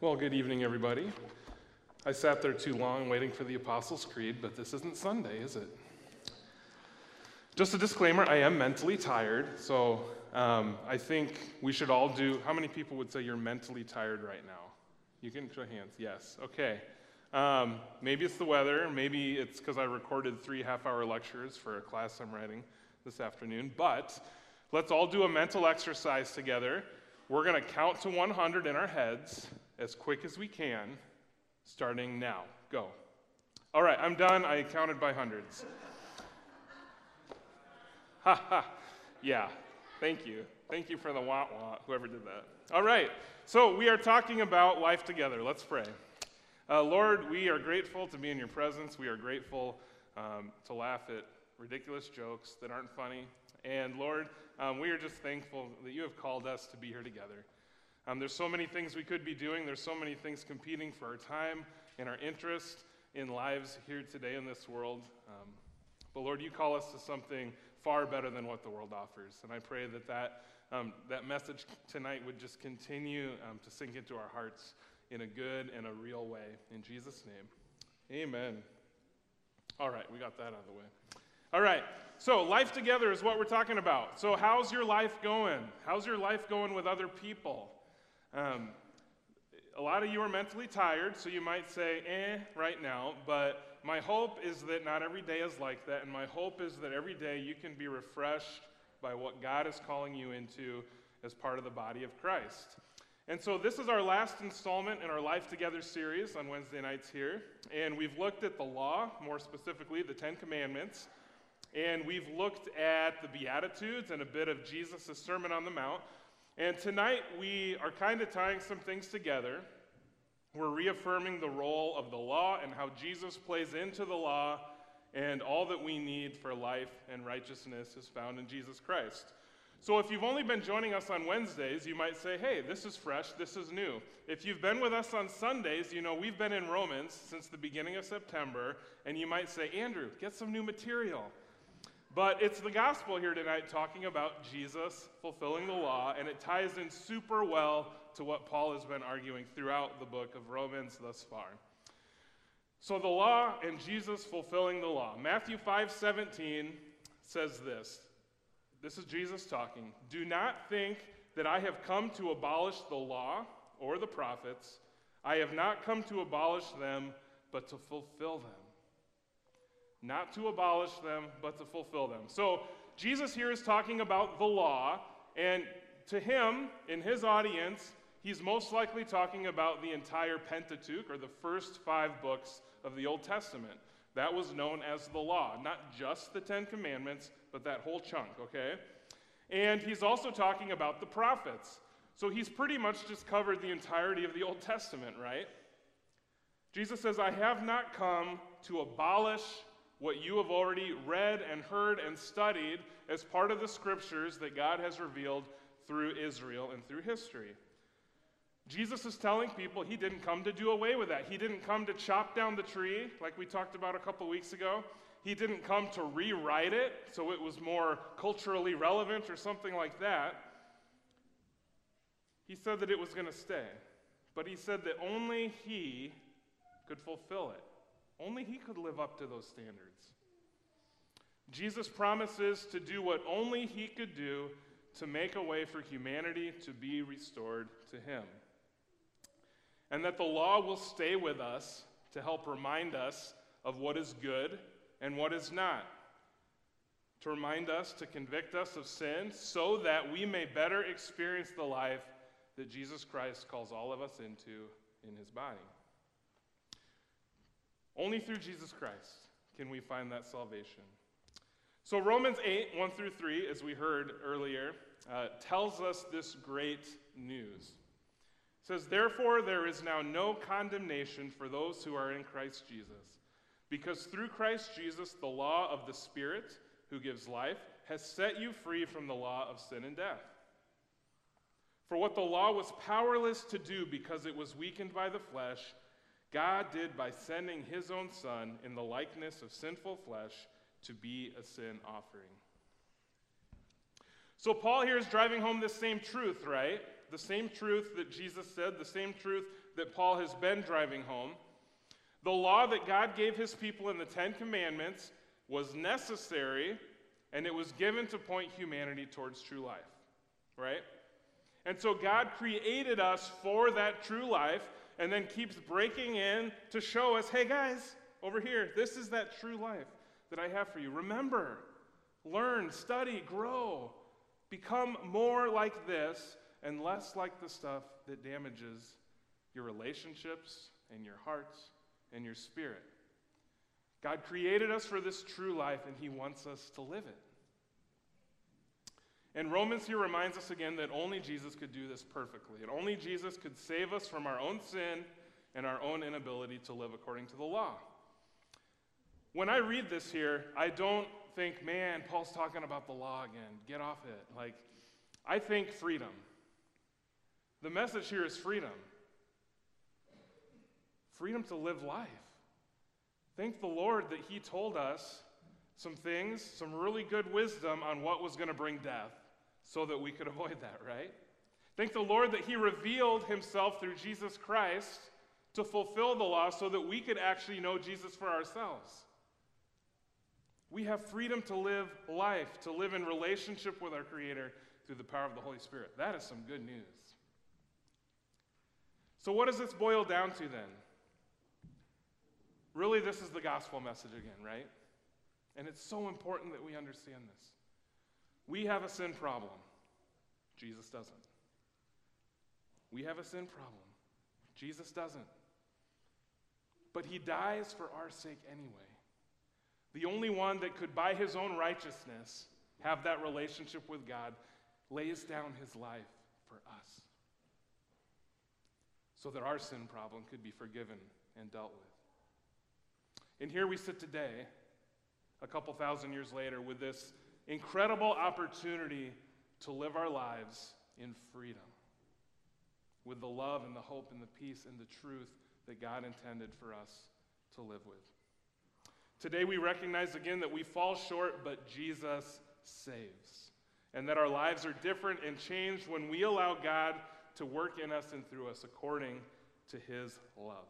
Well, good evening, everybody. I sat there too long waiting for the Apostles' Creed, but this isn't Sunday, is it? Just a disclaimer I am mentally tired, so um, I think we should all do. How many people would say you're mentally tired right now? You can show hands. Yes. Okay. Um, maybe it's the weather. Maybe it's because I recorded three half hour lectures for a class I'm writing this afternoon. But let's all do a mental exercise together. We're going to count to 100 in our heads as quick as we can, starting now. Go. All right, I'm done. I counted by hundreds. Ha ha. Yeah. Thank you. Thank you for the wah wah, whoever did that. All right. So we are talking about life together. Let's pray. Uh, Lord, we are grateful to be in your presence. We are grateful um, to laugh at ridiculous jokes that aren't funny. And Lord, um, we are just thankful that you have called us to be here together. Um, there's so many things we could be doing, there's so many things competing for our time and our interest in lives here today in this world. Um, but Lord, you call us to something far better than what the world offers. And I pray that that, um, that message tonight would just continue um, to sink into our hearts in a good and a real way. In Jesus' name, amen. All right, we got that out of the way. All right, so life together is what we're talking about. So, how's your life going? How's your life going with other people? Um, a lot of you are mentally tired, so you might say, eh, right now, but my hope is that not every day is like that, and my hope is that every day you can be refreshed by what God is calling you into as part of the body of Christ. And so, this is our last installment in our Life Together series on Wednesday nights here. And we've looked at the law, more specifically, the Ten Commandments. And we've looked at the Beatitudes and a bit of Jesus' Sermon on the Mount. And tonight, we are kind of tying some things together. We're reaffirming the role of the law and how Jesus plays into the law, and all that we need for life and righteousness is found in Jesus Christ. So, if you've only been joining us on Wednesdays, you might say, hey, this is fresh, this is new. If you've been with us on Sundays, you know we've been in Romans since the beginning of September, and you might say, Andrew, get some new material. But it's the gospel here tonight talking about Jesus fulfilling the law, and it ties in super well to what Paul has been arguing throughout the book of Romans thus far. So, the law and Jesus fulfilling the law. Matthew 5 17 says this this is Jesus talking. Do not think that I have come to abolish the law or the prophets. I have not come to abolish them, but to fulfill them. Not to abolish them, but to fulfill them. So, Jesus here is talking about the law, and to him, in his audience, he's most likely talking about the entire Pentateuch, or the first five books of the Old Testament. That was known as the law, not just the Ten Commandments, but that whole chunk, okay? And he's also talking about the prophets. So he's pretty much just covered the entirety of the Old Testament, right? Jesus says, I have not come to abolish what you have already read and heard and studied as part of the scriptures that God has revealed through Israel and through history. Jesus is telling people he didn't come to do away with that. He didn't come to chop down the tree, like we talked about a couple weeks ago. He didn't come to rewrite it so it was more culturally relevant or something like that. He said that it was going to stay. But he said that only he could fulfill it. Only he could live up to those standards. Jesus promises to do what only he could do to make a way for humanity to be restored to him and that the law will stay with us to help remind us of what is good and what is not, to remind us, to convict us of sin, so that we may better experience the life that Jesus Christ calls all of us into in his body. Only through Jesus Christ can we find that salvation. So, Romans 8, 1 through 3, as we heard earlier, uh, tells us this great news It says, Therefore, there is now no condemnation for those who are in Christ Jesus, because through Christ Jesus, the law of the Spirit, who gives life, has set you free from the law of sin and death. For what the law was powerless to do because it was weakened by the flesh, God did by sending his own Son in the likeness of sinful flesh to be a sin offering. So, Paul here is driving home this same truth, right? the same truth that Jesus said, the same truth that Paul has been driving home. The law that God gave his people in the Ten Commandments was necessary, and it was given to point humanity towards true life, right? And so God created us for that true life and then keeps breaking in to show us hey, guys, over here, this is that true life that I have for you. Remember, learn, study, grow, become more like this and less like the stuff that damages your relationships and your hearts and your spirit. God created us for this true life, and He wants us to live it. And Romans here reminds us again that only Jesus could do this perfectly, and only Jesus could save us from our own sin and our own inability to live according to the law. When I read this here, I don't think, man, Paul's talking about the law again. Get off it. Like, I think freedom. The message here is freedom freedom to live life. Thank the Lord that He told us some things, some really good wisdom on what was going to bring death so that we could avoid that, right? Thank the Lord that He revealed Himself through Jesus Christ to fulfill the law so that we could actually know Jesus for ourselves. We have freedom to live life, to live in relationship with our Creator through the power of the Holy Spirit. That is some good news. So, what does this boil down to then? Really, this is the gospel message again, right? And it's so important that we understand this. We have a sin problem, Jesus doesn't. We have a sin problem, Jesus doesn't. But he dies for our sake anyway. The only one that could, by his own righteousness, have that relationship with God lays down his life for us so that our sin problem could be forgiven and dealt with. And here we sit today, a couple thousand years later, with this incredible opportunity to live our lives in freedom, with the love and the hope and the peace and the truth that God intended for us to live with. Today, we recognize again that we fall short, but Jesus saves. And that our lives are different and changed when we allow God to work in us and through us according to his love.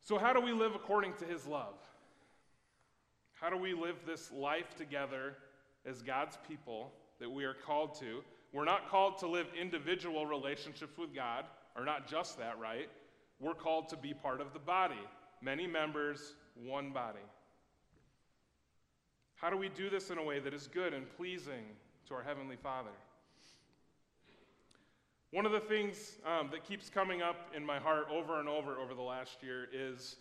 So, how do we live according to his love? How do we live this life together as God's people that we are called to? We're not called to live individual relationships with God, or not just that, right? We're called to be part of the body. Many members, one body. How do we do this in a way that is good and pleasing to our Heavenly Father? One of the things um, that keeps coming up in my heart over and over over the last year is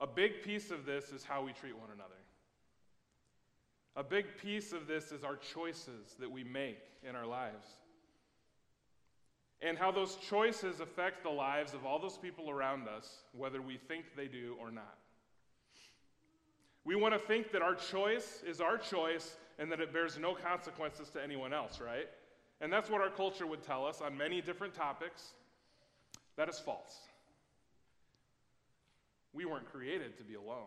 a big piece of this is how we treat one another. A big piece of this is our choices that we make in our lives. And how those choices affect the lives of all those people around us, whether we think they do or not. We want to think that our choice is our choice and that it bears no consequences to anyone else, right? And that's what our culture would tell us on many different topics. That is false. We weren't created to be alone,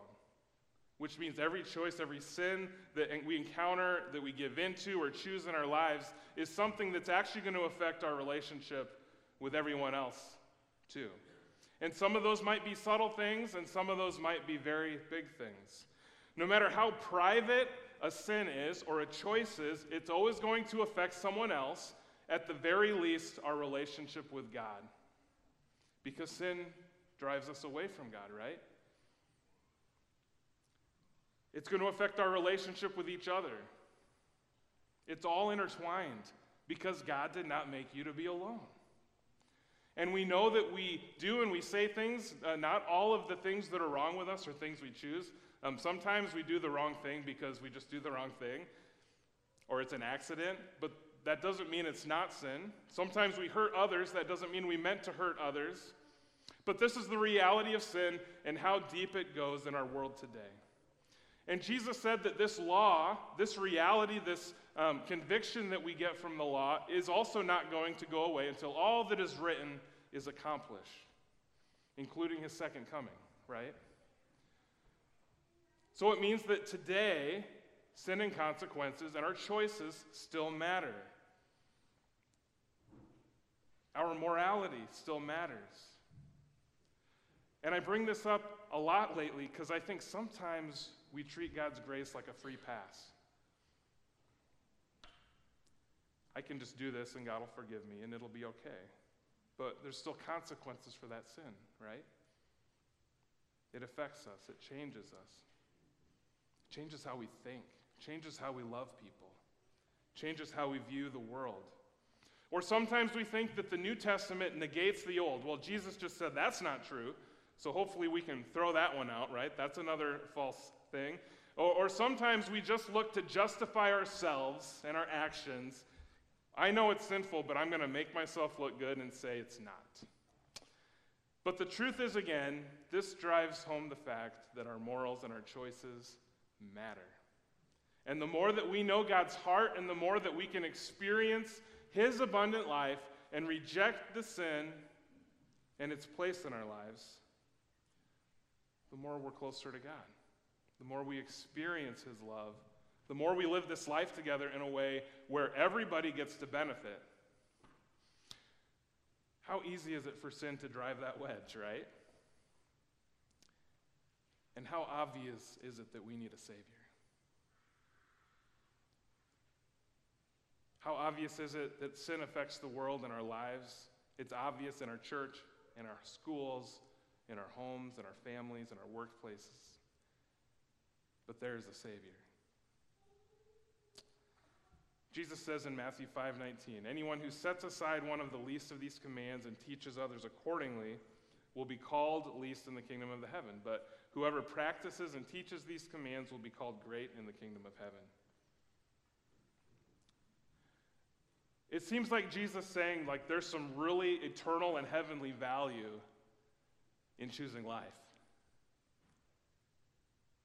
which means every choice, every sin that we encounter, that we give into or choose in our lives, is something that's actually going to affect our relationship with everyone else, too. And some of those might be subtle things, and some of those might be very big things. No matter how private a sin is or a choice is, it's always going to affect someone else, at the very least, our relationship with God. Because sin drives us away from God, right? It's going to affect our relationship with each other. It's all intertwined because God did not make you to be alone. And we know that we do and we say things, uh, not all of the things that are wrong with us are things we choose, um, sometimes we do the wrong thing because we just do the wrong thing, or it's an accident, but that doesn't mean it's not sin. Sometimes we hurt others, that doesn't mean we meant to hurt others. But this is the reality of sin and how deep it goes in our world today. And Jesus said that this law, this reality, this um, conviction that we get from the law is also not going to go away until all that is written is accomplished, including his second coming, right? So it means that today, sin and consequences and our choices still matter. Our morality still matters. And I bring this up a lot lately because I think sometimes we treat God's grace like a free pass. I can just do this and God will forgive me and it'll be okay. But there's still consequences for that sin, right? It affects us, it changes us, it changes how we think, it changes how we love people, changes how we view the world. Or sometimes we think that the New Testament negates the Old. Well, Jesus just said that's not true. So hopefully we can throw that one out, right? That's another false thing. Or, or, sometimes we just look to justify ourselves and our actions. I know it's sinful, but I'm going to make myself look good and say it's not. But the truth is, again, this drives home the fact that our morals and our choices matter. And the more that we know God's heart and the more that we can experience His abundant life and reject the sin and its place in our lives, the more we're closer to God. The more we experience His love, the more we live this life together in a way where everybody gets to benefit. How easy is it for sin to drive that wedge, right? And how obvious is it that we need a Savior? How obvious is it that sin affects the world and our lives? It's obvious in our church, in our schools, in our homes, in our families, in our workplaces. But there is a Savior. Jesus says in Matthew 5:19, "Anyone who sets aside one of the least of these commands and teaches others accordingly will be called least in the kingdom of the heaven, but whoever practices and teaches these commands will be called great in the kingdom of heaven." It seems like Jesus saying like there's some really eternal and heavenly value in choosing life.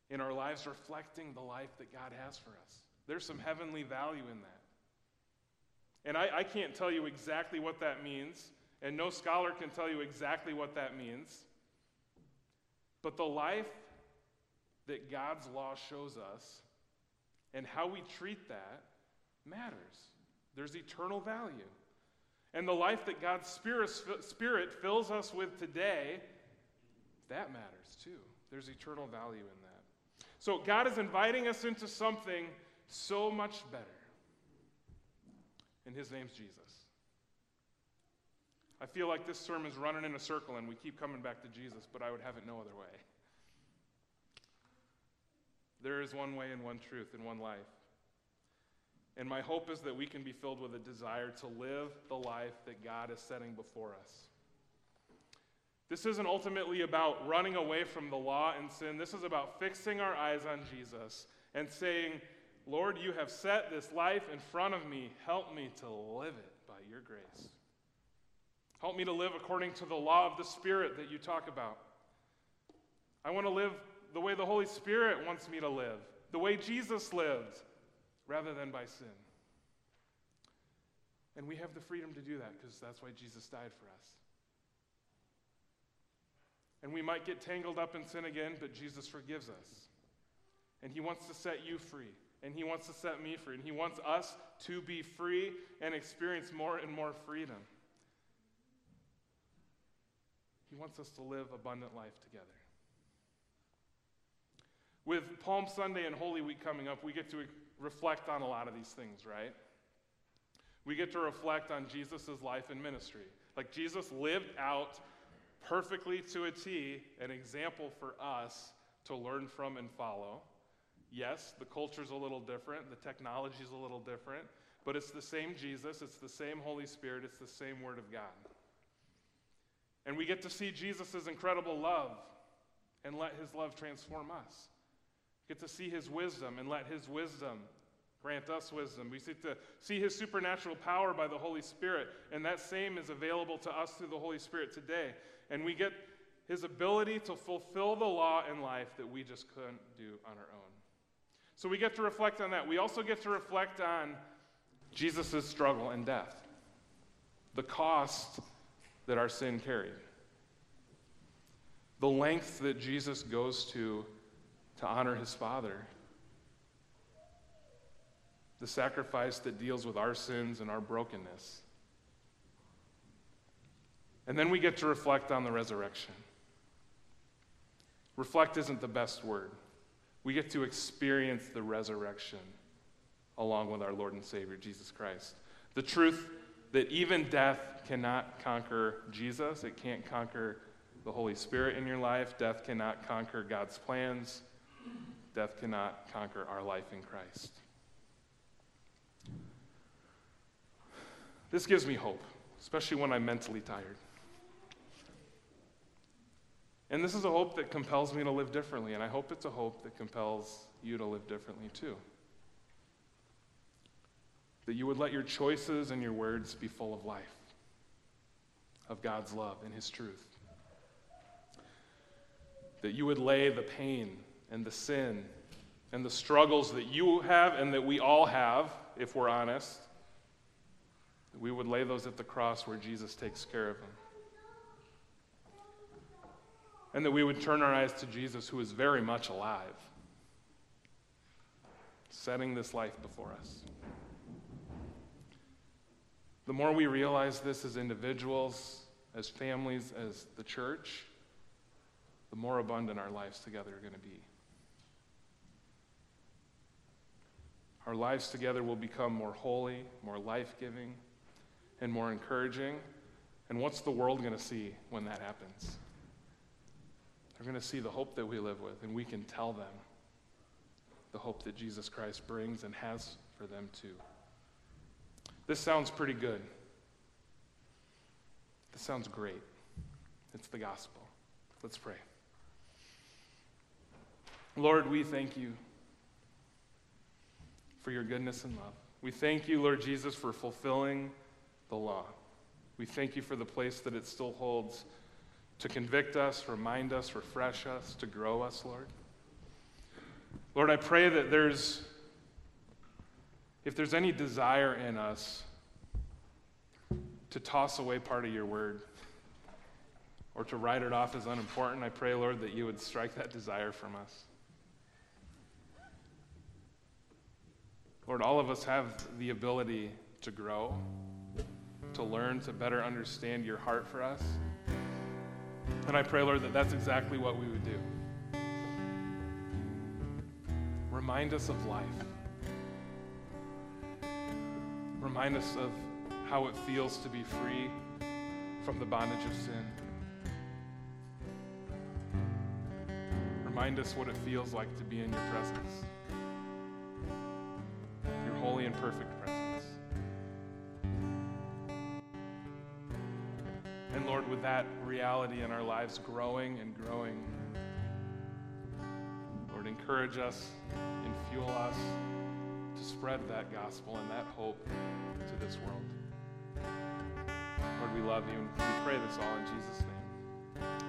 In our lives reflecting the life that God has for us. There's some heavenly value in that. And I, I can't tell you exactly what that means, and no scholar can tell you exactly what that means. But the life that God's law shows us and how we treat that matters. There's eternal value. And the life that God's Spirit, Spirit fills us with today, that matters too. There's eternal value in that. So God is inviting us into something so much better. And his name's Jesus. I feel like this sermon's running in a circle and we keep coming back to Jesus, but I would have it no other way. There is one way and one truth and one life. And my hope is that we can be filled with a desire to live the life that God is setting before us. This isn't ultimately about running away from the law and sin. This is about fixing our eyes on Jesus and saying, Lord, you have set this life in front of me. Help me to live it by your grace. Help me to live according to the law of the Spirit that you talk about. I want to live the way the Holy Spirit wants me to live, the way Jesus lived, rather than by sin. And we have the freedom to do that because that's why Jesus died for us. And we might get tangled up in sin again, but Jesus forgives us. And He wants to set you free and He wants to set me free, and He wants us to be free and experience more and more freedom. He wants us to live abundant life together. With Palm Sunday and Holy Week coming up, we get to reflect on a lot of these things, right? We get to reflect on Jesus' life and ministry. Like Jesus lived out perfectly to a T, an example for us to learn from and follow. Yes, the culture's a little different, the technology's a little different, but it's the same Jesus, it's the same Holy Spirit, it's the same Word of God. And we get to see Jesus' incredible love and let his love transform us. Get to see his wisdom and let his wisdom grant us wisdom. We get to see his supernatural power by the Holy Spirit, and that same is available to us through the Holy Spirit today. And we get his ability to fulfill the law in life that we just couldn't do on our own. So we get to reflect on that. We also get to reflect on Jesus' struggle and death, the cost that our sin carried, the length that Jesus goes to to honor his Father, the sacrifice that deals with our sins and our brokenness. And then we get to reflect on the resurrection. Reflect isn't the best word. We get to experience the resurrection along with our Lord and Savior, Jesus Christ. The truth that even death cannot conquer Jesus, it can't conquer the Holy Spirit in your life, death cannot conquer God's plans, death cannot conquer our life in Christ. This gives me hope, especially when I'm mentally tired. And this is a hope that compels me to live differently, and I hope it's a hope that compels you to live differently too. That you would let your choices and your words be full of life, of God's love and His truth. That you would lay the pain and the sin and the struggles that you have and that we all have, if we're honest, we would lay those at the cross where Jesus takes care of them. And that we would turn our eyes to Jesus, who is very much alive, setting this life before us. The more we realize this as individuals, as families, as the church, the more abundant our lives together are going to be. Our lives together will become more holy, more life giving, and more encouraging. And what's the world going to see when that happens? They're going to see the hope that we live with, and we can tell them the hope that Jesus Christ brings and has for them too. This sounds pretty good. This sounds great. It's the gospel. Let's pray. Lord, we thank you for your goodness and love. We thank you, Lord Jesus, for fulfilling the law. We thank you for the place that it still holds to convict us, remind us, refresh us, to grow us, Lord. Lord, I pray that there's, if there's any desire in us to toss away part of your word or to write it off as unimportant, I pray, Lord, that you would strike that desire from us. Lord, all of us have the ability to grow, to learn, to better understand your heart for us. And I pray, Lord, that that's exactly what we would do. Remind us of life. Remind us of how it feels to be free from the bondage of sin. Remind us what it feels like to be in your presence, your holy and perfect that reality in our lives growing and growing, Lord, encourage us and fuel us to spread that gospel and that hope to this world. Lord, we love you and we pray this all in Jesus' name.